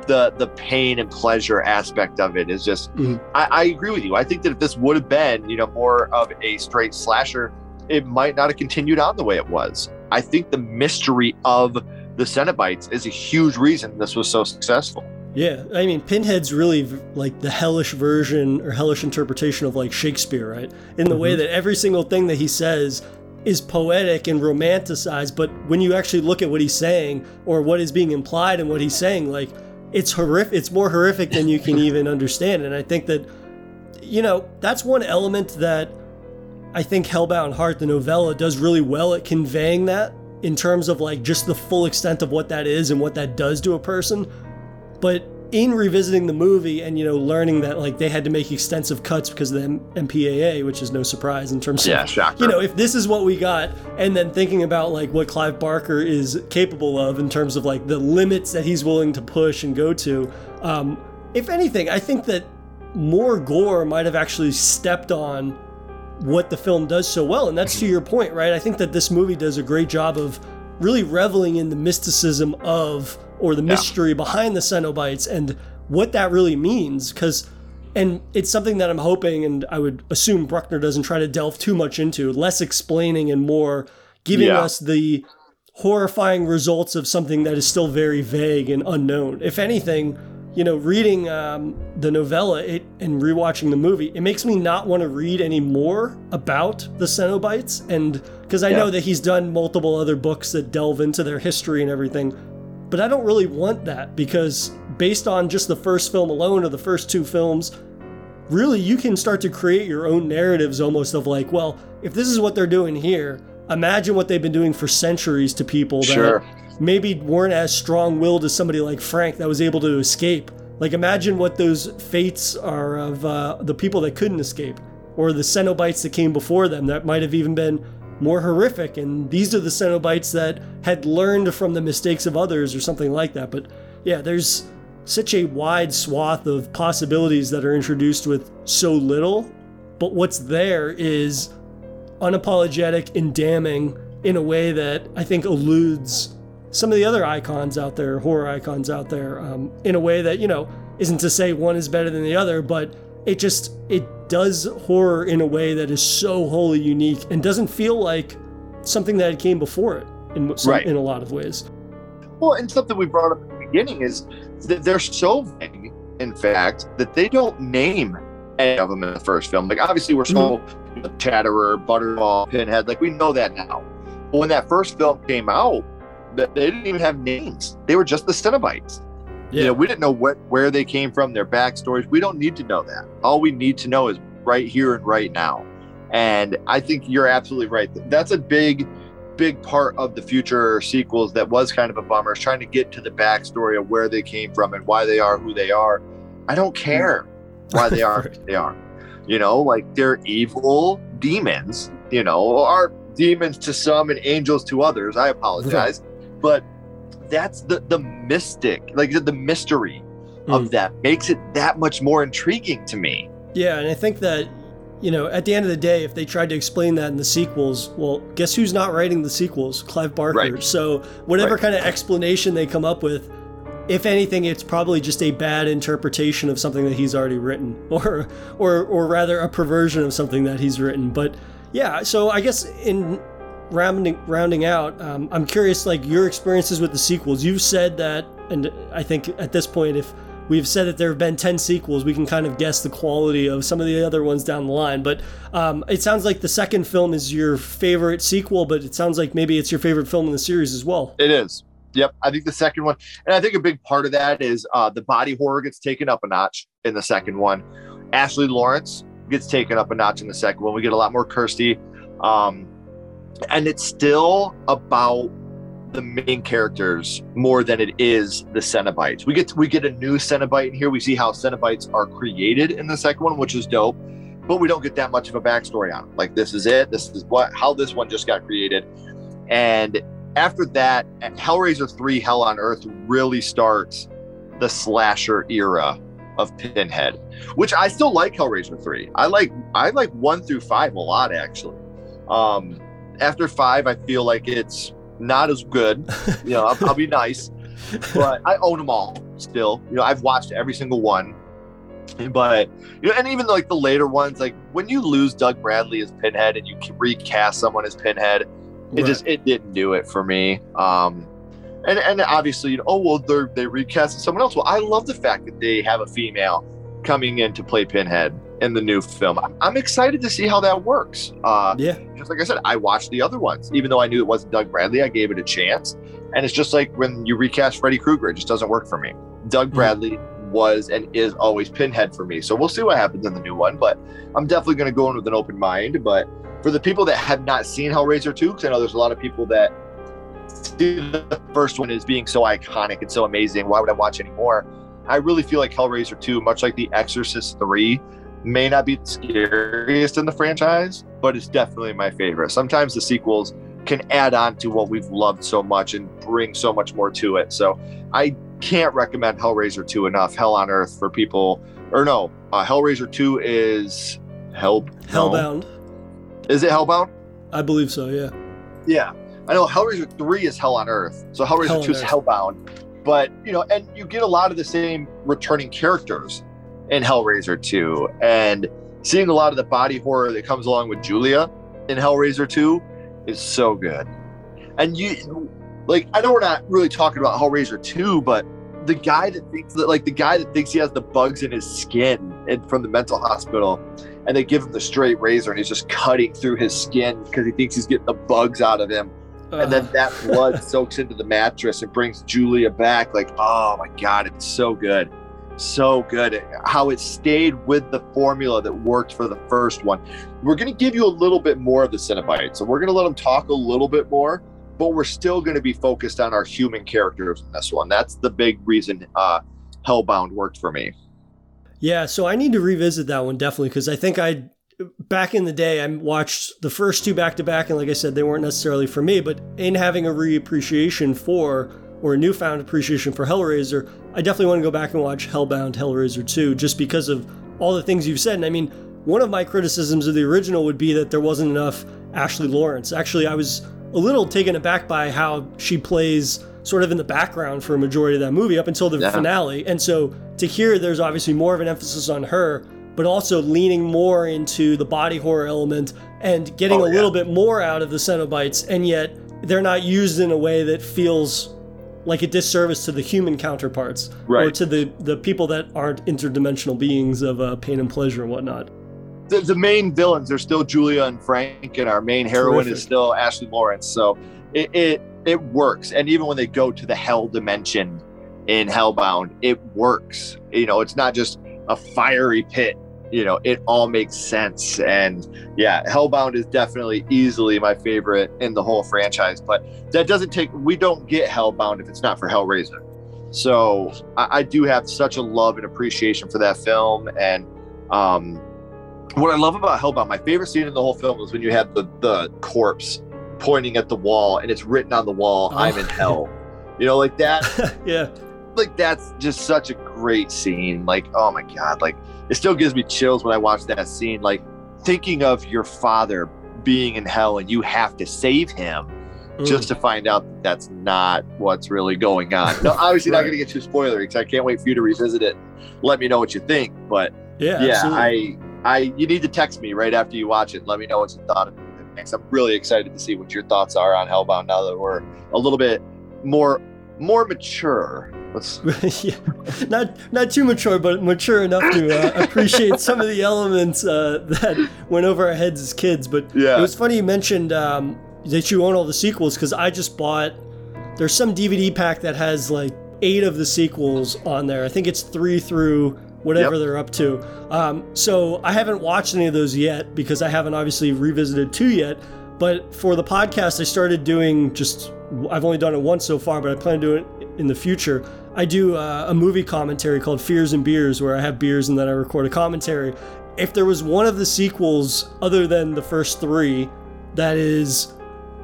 the the pain and pleasure aspect of it is just. Mhm. I, I agree with you. I think that if this would have been, you know, more of a straight slasher, it might not have continued on the way it was. I think the mystery of the Cenobites is a huge reason this was so successful. Yeah, I mean, Pinhead's really like the hellish version or hellish interpretation of like Shakespeare, right? In the way Mhm. that every single thing that he says is poetic and romanticized, but when you actually look at what he's saying or what is being implied in what he's saying, like it's horrific. It's more horrific than you can even understand. And I think that, you know, that's one element that I think Hellbound Heart, the novella, does really well at conveying that in terms of like just the full extent of what that is and what that does to a person. But in revisiting the movie and you know learning that like they had to make extensive cuts because of the M- MPAA, which is no surprise in terms of shocker. you know if this is what we got, and then thinking about like what Clive Barker is capable of in terms of like the limits that he's willing to push and go to. Um, if anything, I think that more gore might have actually stepped on what the film does so well. And that's to your point, right? I think that this movie does a great job of really reveling in the mysticism of or the mystery behind the Cenobites and what that really means because and it's something that I'm hoping and I would assume Bruckner doesn't try to delve too much into, less explaining and more giving Yeah. us the horrifying results of something that is still very vague and unknown. If anything, you know, reading um, the novella it, and rewatching the movie, it makes me not want to read any more about the Cenobites. And because I Yeah. know that he's done multiple other books that delve into their history and everything, but I don't really want that because based on just the first film alone or the first two films, really you can start to create your own narratives almost of like, well, if this is what they're doing here, imagine what they've been doing for centuries to people that Sure. Maybe weren't as strong-willed as somebody like Frank that was able to escape. Like imagine what those fates are of uh, the people that couldn't escape, or the Cenobites that came before them that might have even been more horrific. And these are the Cenobites that had learned from the mistakes of others, or something like that. But yeah, there's such a wide swath of possibilities that are introduced with so little. But what's there is unapologetic and damning in a way that I think eludes some of the other icons out there, horror icons out there, um, in a way that you know isn't to say one is better than the other, but it just it does horror in a way that is so wholly unique and doesn't feel like something that came before it in some, Right. in a lot of ways. Well, and something we brought up at the beginning is that they're so vague, in fact, that they don't name any of them in the first film. Like, obviously, we're so you know, Chatterer, Butterball, Pinhead, like we know that now. But when that first film came out, that they didn't even have names. They were just the Cenobites. You know, we didn't know what where they came from, their backstories. We don't need to know that. All we need to know is right here and right now. And I think you're absolutely right. That's a big, big part of the future sequels that was kind of a bummer, is trying to get to the backstory of where they came from and why they are who they are. I don't care why they are who they are. You know, like they're evil demons, you know, are demons to some and angels to others. I apologize. But that's the the mystic, like the, the mystery Mm. of that makes it that much more intriguing to me. Yeah, and I think that, you know, at the end of the day, if they tried to explain that in the sequels, well, guess who's not writing the sequels? Clive Barker. Right. So whatever Right. kind of explanation they come up with, if anything, it's probably just a bad interpretation of something that he's already written, or or or rather a perversion of something that he's written. But yeah, so I guess in rounding rounding out, um, I'm curious, like your experiences with the sequels. You've said that, and I think at this point, if we've said that there have been 10 sequels we can kind of guess the quality of some of the other ones down the line but um, it sounds like the second film is your favorite sequel but it sounds like maybe it's your favorite film in the series as well It is. Yep. I think the second one, and I think a big part of that is uh, the body horror gets taken up a notch in the second one. Ashley Lawrence gets taken up a notch in the second one. We get a lot more Kirsty. Um, and it's still about the main characters more than it is the Cenobites. We get we get a new Cenobite in here. We see how Cenobites are created in the second one, which is dope. But we don't get that much of a backstory on it. Like this is it. This is what how this one just got created. And after that, Hellraiser 3 Hell on Earth really starts the slasher era of Pinhead, which I still like Hellraiser 3. I like I like 1 through 5 a lot actually. Um after 5 I feel like it's not as good. You know, I'll, I'll be nice, but I own them all still. You know, I've watched every single one. But you know, and even like the later ones, like when you lose Doug Bradley as Pinhead and you recast someone as Pinhead, it Right. just it didn't do it for me. Um, and and obviously, you know, oh well, they they recast someone else. Well, I love the fact that they have a female coming in to play Pinhead in the new film. I'm, excited to see how that works. Uh, yeah just like I said, I watched the other ones, even though I knew it wasn't Doug Bradley. I gave it a chance, and it's just like when you recast Freddy Krueger, it just doesn't work for me. Doug Mhm. Bradley was and is always Pinhead for me, so we'll see what happens in the new one. But I'm definitely going to go in with an open mind. But for the people that have not seen Hellraiser 2, because I know there's a lot of people that see the first one as being so iconic and so amazing, why would I watch anymore? I really feel like Hellraiser 2, much like The Exorcist 3, may not be the scariest in the franchise, but it's definitely my favorite. Sometimes the sequels can add on to what we've loved so much and bring so much more to it. So I can't recommend Hellraiser 2 enough. Hell on Earth for people, or no, uh, Hellraiser 2 is Hell. no. hellbound Is it Hellbound? i believe so yeah Yeah. I know Hellraiser 3 is Hell on Earth. So Hellraiser Hell on 2 is Hellbound. but you know, and you get a lot of the same returning characters in Hellraiser 2, and seeing a lot of the body horror that comes along with Julia in Hellraiser 2 is so good. And you, like, I know we're not really talking about Hellraiser 2, but the guy that thinks that, like, the guy that thinks he has the bugs in his skin and from the mental hospital, and they give him the straight razor, and he's just cutting through his skin because he thinks he's getting the bugs out of him and then that blood soaks into the mattress and brings Julia back. Like, oh my God, it's so good. So good. How it stayed with the formula that worked for the first one. We're going to give you a little bit more of the Cenobite. So we're going to let them talk a little bit more, but we're still going to be focused on our human characters in this one. That's the big reason uh, Hellbound worked for me. Yeah, so I need to revisit that one definitely because I think I back in the day, I watched the first two back to back, and like I said, they weren't necessarily for me. But in having a reappreciation for or a newfound appreciation for Hellraiser, I definitely want to go back and watch Hellbound Hellraiser 2 just because of all the things you've said. And I mean, one of my criticisms of the original would be that there wasn't enough Ashley Lawrence. Actually, I was a little taken aback by how she plays sort of in the background for a majority of that movie up until the yeah. finale. And so to hear there's obviously more of an emphasis on her but also leaning more into the body horror element and getting oh, a little bit more out of the Cenobites, and yet they're not used in a way that feels like a disservice to the human counterparts right. or to the, the people that aren't interdimensional beings of uh, pain and pleasure and whatnot. The, the, main villains are still Julia and Frank, and our main heroine Terrific. is still Ashley Lawrence. So it, it it works. And even when they go to the hell dimension in Hellbound, it works. You know, it's not just a fiery pit you know it all makes sense. And yeah hellbound is definitely easily my favorite in the whole franchise but that doesn't take we don't get hellbound if it's not for hellraiser. So i, I do have such a love and appreciation for that film. And um, what i love about hellbound my favorite scene in the whole film is when you have the the corpse pointing at the wall and it's written on the wall oh. i'm in hell. You know like that. Yeah like that's just such a great scene like oh my god like it still gives me chills when I watch that scene. Like thinking of your father being in hell and you have to save him mm. just to find out that that's not what's really going on. No, obviously right. not going to get too spoilery because I can't wait for you to revisit it. Let me know what you think. But yeah, yeah, absolutely. I, I, you need to text me right after you watch it. let me know what you thought of it. I'm really excited to see what your thoughts are on Hellbound now that we're a little bit more more mature yeah, not not too mature, but mature enough to uh, appreciate some of the elements uh, that went over our heads as kids. But yeah. it was funny you mentioned um, that you own all the sequels because I just bought. There's some DVD pack that has like eight of the sequels on there. I think it's three through whatever yep. they're up to. Um, so I haven't watched any of those yet because I haven't obviously revisited two yet. But for the podcast, I started doing just. I've only done it once so far, but I plan to do it in the future. I do uh, a movie commentary called Fears and Beers, where I have beers and then I record a commentary. If there was one of the sequels other than the first three, that is,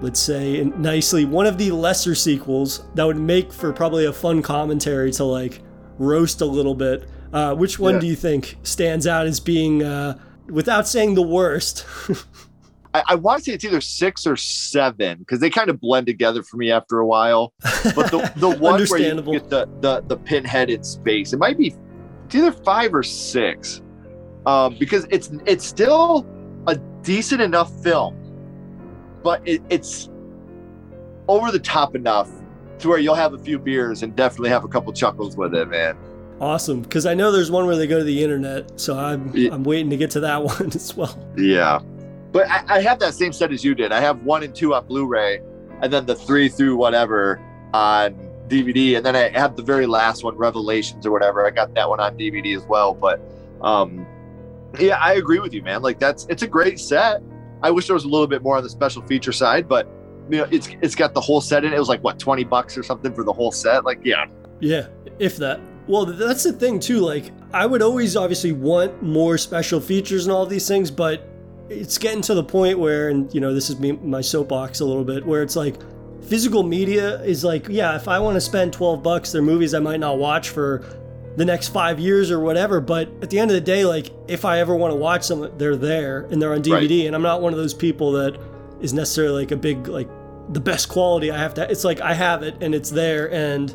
let's say nicely, one of the lesser sequels that would make for probably a fun commentary to like roast a little bit. Uh, which one yeah. do you think stands out as being, uh, without saying the worst? I, I want to say it's either six or seven because they kind of blend together for me after a while. But the, the one where you get the, the the pinhead in space, it might be it's either five or six, um, because it's it's still a decent enough film, but it, it's over the top enough to where you'll have a few beers and definitely have a couple chuckles with it, man. Awesome, because I know there's one where they go to the internet, so I'm yeah. I'm waiting to get to that one as well. Yeah, but I, I, have that same set as you did. I have one and two on Blu-ray, and then the three through whatever on DVD, and then I have the very last one, Revelations or whatever. I got that one on DVD as well. But um, yeah, I agree with you, man. Like that's it's a great set. I wish there was a little bit more on the special feature side, but you know, it's it's got the whole set in. It was like what twenty bucks or something for the whole set. Like yeah, yeah, if that. Well, that's the thing too. Like I would always obviously want more special features and all these things, but it's getting to the point where, and you know, this is me, my soapbox a little bit, where it's like physical media is like, yeah, if I want to spend 12 bucks, there are movies I might not watch for the next five years or whatever. But at the end of the day, like if I ever want to watch them, they're there and they're on DVD. Right. And I'm not one of those people that is necessarily like a big, like the best quality I have to, it's like I have it and it's there. And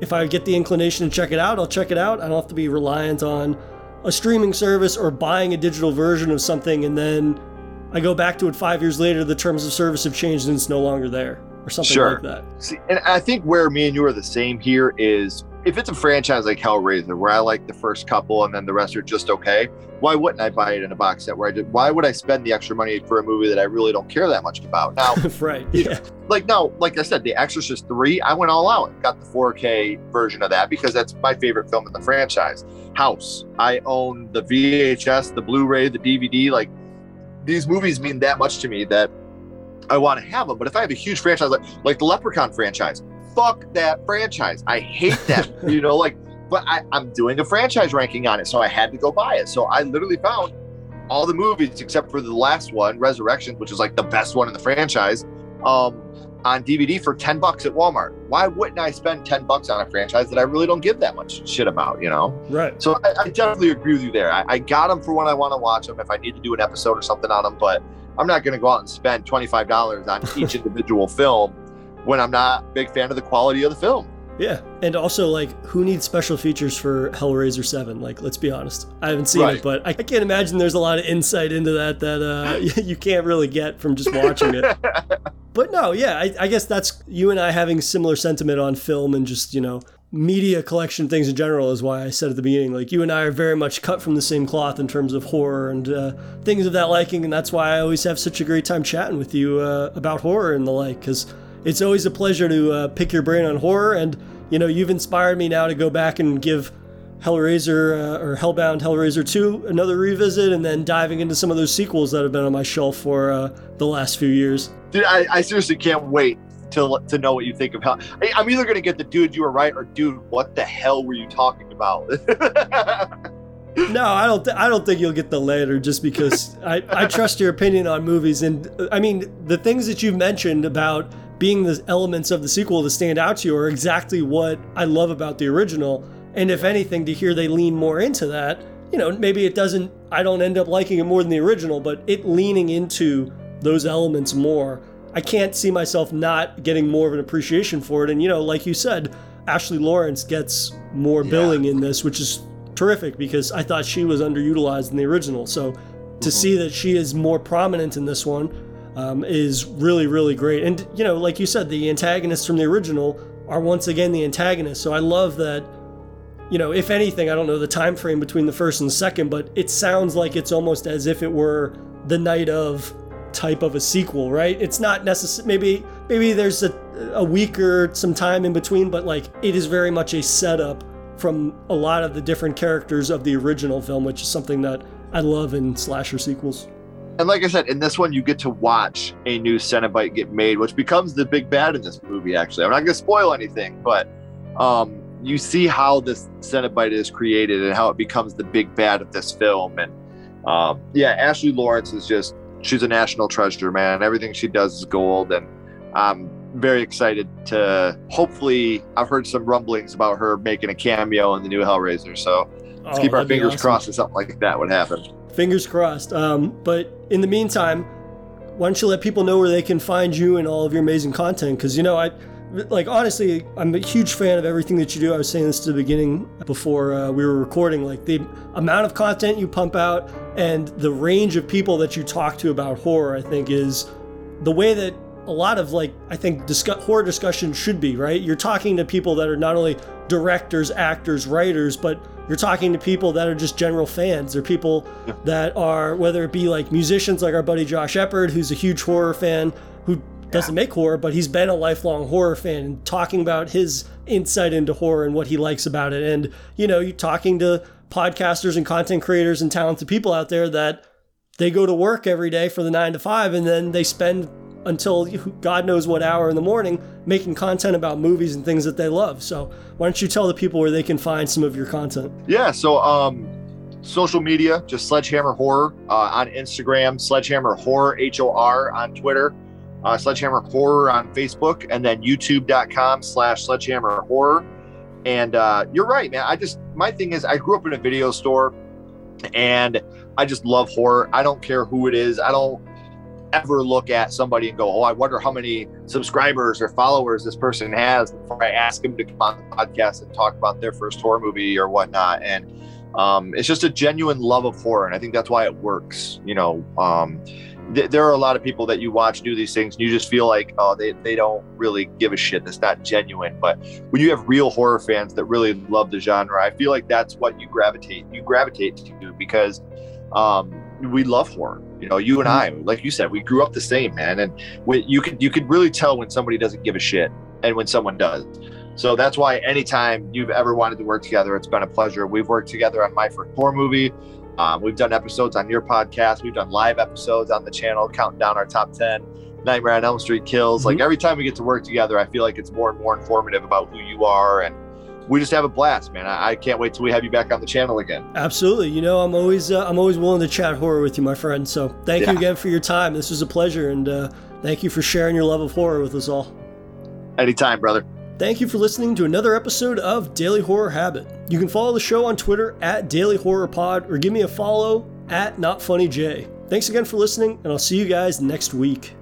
if I get the inclination to check it out, I'll check it out. I don't have to be reliant on a streaming service or buying a digital version of something and then I go back to it five years later, the terms of service have changed and it's no longer there or something sure. like that. See, and I think where me and you are the same here is if it's a franchise like Hellraiser, where I like the first couple and then the rest are just okay, why wouldn't I buy it in a box set? Where I did? Why would I spend the extra money for a movie that I really don't care that much about? Now, right? Yeah. like no, like I said, The Exorcist three, I went all out, got the 4K version of that because that's my favorite film in the franchise. House, I own the VHS, the Blu-ray, the DVD. Like these movies mean that much to me that I want to have them. But if I have a huge franchise like like the Leprechaun franchise, fuck that franchise. I hate that. you know, like, but I, I'm doing a franchise ranking on it, so I had to go buy it. So I literally found all the movies except for the last one, Resurrection, which is like the best one in the franchise, um, on DVD for 10 bucks at Walmart. Why wouldn't I spend 10 bucks on a franchise that I really don't give that much shit about, you know? Right. So I, I definitely agree with you there. I, I got them for when I want to watch them if I need to do an episode or something on them, but I'm not going to go out and spend $25 on each individual film when I'm not a big fan of the quality of the film. Yeah, and also like, who needs special features for Hellraiser Seven? Like, let's be honest, I haven't seen right. it, but I, can't imagine there's a lot of insight into that that uh, you can't really get from just watching it. but no, yeah, I, I guess that's you and I having similar sentiment on film and just you know media collection things in general is why I said at the beginning, like you and I are very much cut from the same cloth in terms of horror and uh, things of that liking, and that's why I always have such a great time chatting with you uh, about horror and the like, because it's always a pleasure to uh, pick your brain on horror. And, you know, you've inspired me now to go back and give Hellraiser uh, or Hellbound Hellraiser 2 another revisit and then diving into some of those sequels that have been on my shelf for uh, the last few years. Dude, I, I, seriously can't wait to, to know what you think of Hell. I'm either going to get the dude, you were right, or dude, what the hell were you talking about? no, I don't. Th- I don't think you'll get the latter just because I, I trust your opinion on movies, and I mean the things that you've mentioned about being the elements of the sequel to stand out to you are exactly what I love about the original. And if anything, to hear they lean more into that, you know, maybe it doesn't, I don't end up liking it more than the original, but it leaning into those elements more, I can't see myself not getting more of an appreciation for it. And, you know, like you said, Ashley Lawrence gets more yeah. billing in this, which is terrific because I thought she was underutilized in the original. So to mm-hmm. see that she is more prominent in this one, um, is really, really great. And, you know, like you said, the antagonists from the original are once again the antagonists. So I love that, you know, if anything, I don't know the time frame between the first and the second, but it sounds like it's almost as if it were the night of type of a sequel, right? It's not necessary. Maybe maybe there's a, a week or some time in between, but like it is very much a setup from a lot of the different characters of the original film, which is something that I love in slasher sequels. And like I said, in this one, you get to watch a new Cenobite get made, which becomes the big bad in this movie. Actually, I'm not going to spoil anything, but um, you see how this Cenobite is created and how it becomes the big bad of this film. And um, yeah, Ashley Lawrence is just she's a national treasure, man. Everything she does is gold, and I'm very excited to. Hopefully, I've heard some rumblings about her making a cameo in the new Hellraiser, so let's oh, keep our fingers awesome. crossed that something like that would happen. Fingers crossed. Um, but in the meantime, why don't you let people know where they can find you and all of your amazing content? Because, you know, I like honestly, I'm a huge fan of everything that you do. I was saying this to the beginning before uh, we were recording. Like the amount of content you pump out and the range of people that you talk to about horror, I think, is the way that a lot of like I think discuss, horror discussion should be. Right? You're talking to people that are not only directors, actors, writers, but you're talking to people that are just general fans. They're people yeah. that are, whether it be like musicians like our buddy Josh Eppard, who's a huge horror fan, who doesn't yeah. make horror, but he's been a lifelong horror fan and talking about his insight into horror and what he likes about it. And, you know, you're talking to podcasters and content creators and talented people out there that they go to work every day for the nine to five and then they spend until God knows what hour in the morning making content about movies and things that they love. So why don't you tell the people where they can find some of your content? Yeah. So, um, social media, just Sledgehammer Horror uh, on Instagram, Sledgehammer Horror, H O R on Twitter, uh, Sledgehammer Horror on Facebook, and then youtube.com slash Sledgehammer Horror. And uh, you're right, man. I just, my thing is, I grew up in a video store and I just love horror. I don't care who it is. I don't, ever look at somebody and go, "Oh, I wonder how many subscribers or followers this person has," before I ask them to come on the podcast and talk about their first horror movie or whatnot. And um, it's just a genuine love of horror, and I think that's why it works. You know, um, th- there are a lot of people that you watch do these things, and you just feel like, oh, they they don't really give a shit. That's not genuine. But when you have real horror fans that really love the genre, I feel like that's what you gravitate you gravitate to because um, we love horror. You know, you and I, like you said, we grew up the same, man. And we, you could you could really tell when somebody doesn't give a shit and when someone does. So that's why anytime you've ever wanted to work together, it's been a pleasure. We've worked together on my first horror movie. Um, we've done episodes on your podcast. We've done live episodes on the channel, counting down our top 10 Nightmare on Elm Street kills. Mm-hmm. Like every time we get to work together, I feel like it's more and more informative about who you are. And we just have a blast, man. I, I can't wait till we have you back on the channel again. Absolutely. You know, I'm always uh, I'm always willing to chat horror with you, my friend. So thank Yeah. you again for your time. This was a pleasure, and uh, thank you for sharing your love of horror with us all. Anytime, brother. Thank you for listening to another episode of Daily Horror Habit. You can follow the show on Twitter at Daily Horror Pod or give me a follow at NotFunnyJ. Thanks again for listening, and I'll see you guys next week.